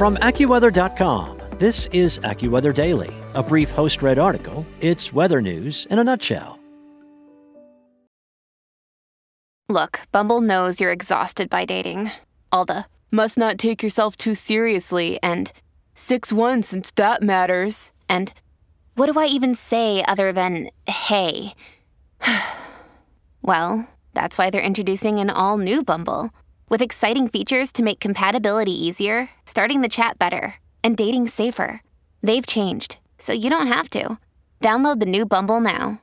From AccuWeather.com, this is AccuWeather Daily, a brief host read article. It's weather news in a nutshell. Look, Bumble knows you're exhausted by dating. All the must not take yourself too seriously and 6 1 since that matters. And what do I even say other than hey? well, that's why they're introducing an all new Bumble with exciting features to make compatibility easier, starting the chat better, and dating safer. They've changed, so you don't have to. Download the new Bumble now.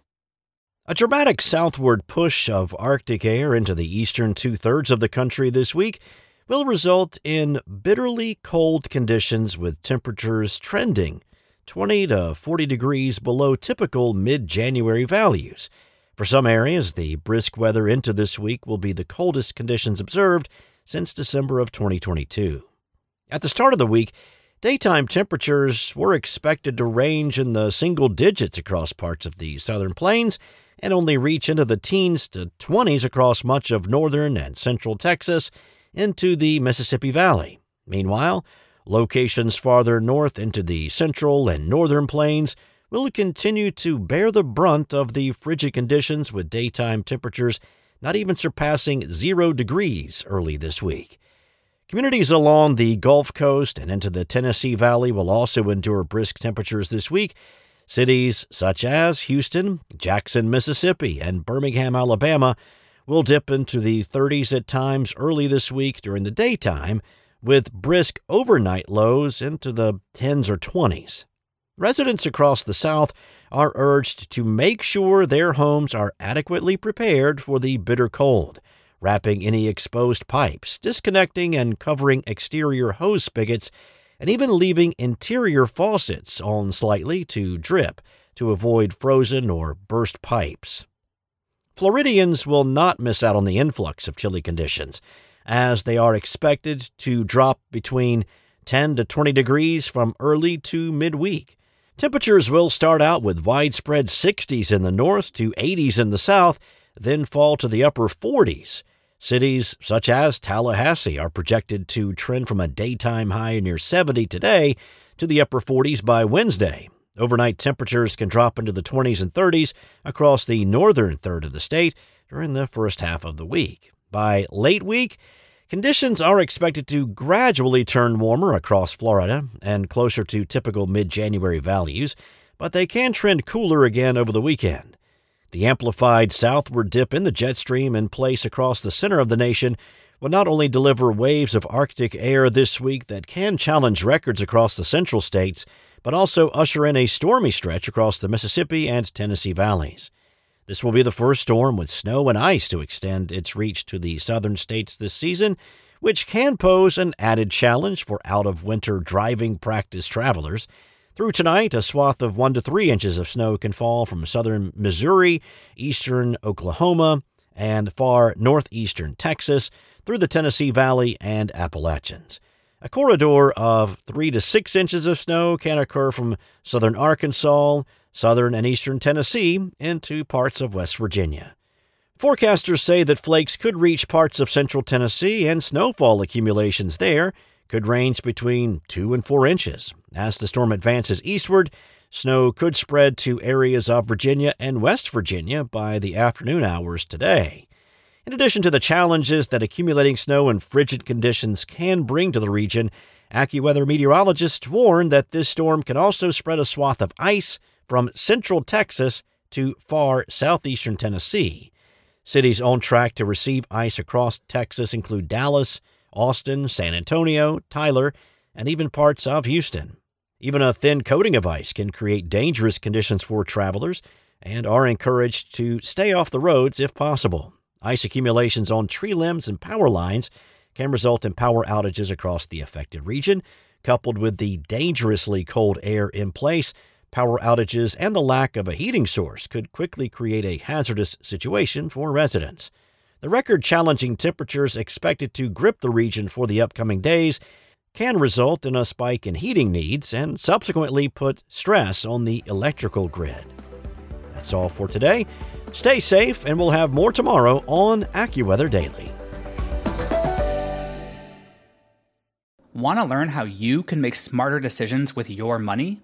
A dramatic southward push of Arctic air into the eastern two thirds of the country this week will result in bitterly cold conditions with temperatures trending 20 to 40 degrees below typical mid January values. For some areas, the brisk weather into this week will be the coldest conditions observed since December of 2022. At the start of the week, daytime temperatures were expected to range in the single digits across parts of the southern plains and only reach into the teens to 20s across much of northern and central Texas into the Mississippi Valley. Meanwhile, locations farther north into the central and northern plains will continue to bear the brunt of the frigid conditions with daytime temperatures not even surpassing zero degrees early this week. Communities along the Gulf Coast and into the Tennessee Valley will also endure brisk temperatures this week. Cities such as Houston, Jackson, Mississippi, and Birmingham, Alabama will dip into the 30s at times early this week during the daytime, with brisk overnight lows into the 10s or 20s. Residents across the South are urged to make sure their homes are adequately prepared for the bitter cold, wrapping any exposed pipes, disconnecting and covering exterior hose spigots, and even leaving interior faucets on slightly to drip to avoid frozen or burst pipes. Floridians will not miss out on the influx of chilly conditions, as they are expected to drop between 10 to 20 degrees from early to midweek. Temperatures will start out with widespread 60s in the north to 80s in the south, then fall to the upper 40s. Cities such as Tallahassee are projected to trend from a daytime high near 70 today to the upper 40s by Wednesday. Overnight temperatures can drop into the 20s and 30s across the northern third of the state during the first half of the week. By late week, Conditions are expected to gradually turn warmer across Florida and closer to typical mid January values, but they can trend cooler again over the weekend. The amplified southward dip in the jet stream in place across the center of the nation will not only deliver waves of Arctic air this week that can challenge records across the central states, but also usher in a stormy stretch across the Mississippi and Tennessee valleys. This will be the first storm with snow and ice to extend its reach to the southern states this season, which can pose an added challenge for out of winter driving practice travelers. Through tonight, a swath of 1 to 3 inches of snow can fall from southern Missouri, eastern Oklahoma, and far northeastern Texas through the Tennessee Valley and Appalachians. A corridor of 3 to 6 inches of snow can occur from southern Arkansas southern and eastern Tennessee, and into parts of West Virginia. Forecasters say that flakes could reach parts of central Tennessee and snowfall accumulations there could range between 2 and 4 inches. As the storm advances eastward, snow could spread to areas of Virginia and West Virginia by the afternoon hours today. In addition to the challenges that accumulating snow and frigid conditions can bring to the region, AccuWeather meteorologists warn that this storm can also spread a swath of ice from central Texas to far southeastern Tennessee. Cities on track to receive ice across Texas include Dallas, Austin, San Antonio, Tyler, and even parts of Houston. Even a thin coating of ice can create dangerous conditions for travelers and are encouraged to stay off the roads if possible. Ice accumulations on tree limbs and power lines can result in power outages across the affected region, coupled with the dangerously cold air in place Power outages and the lack of a heating source could quickly create a hazardous situation for residents. The record challenging temperatures expected to grip the region for the upcoming days can result in a spike in heating needs and subsequently put stress on the electrical grid. That's all for today. Stay safe, and we'll have more tomorrow on AccuWeather Daily. Want to learn how you can make smarter decisions with your money?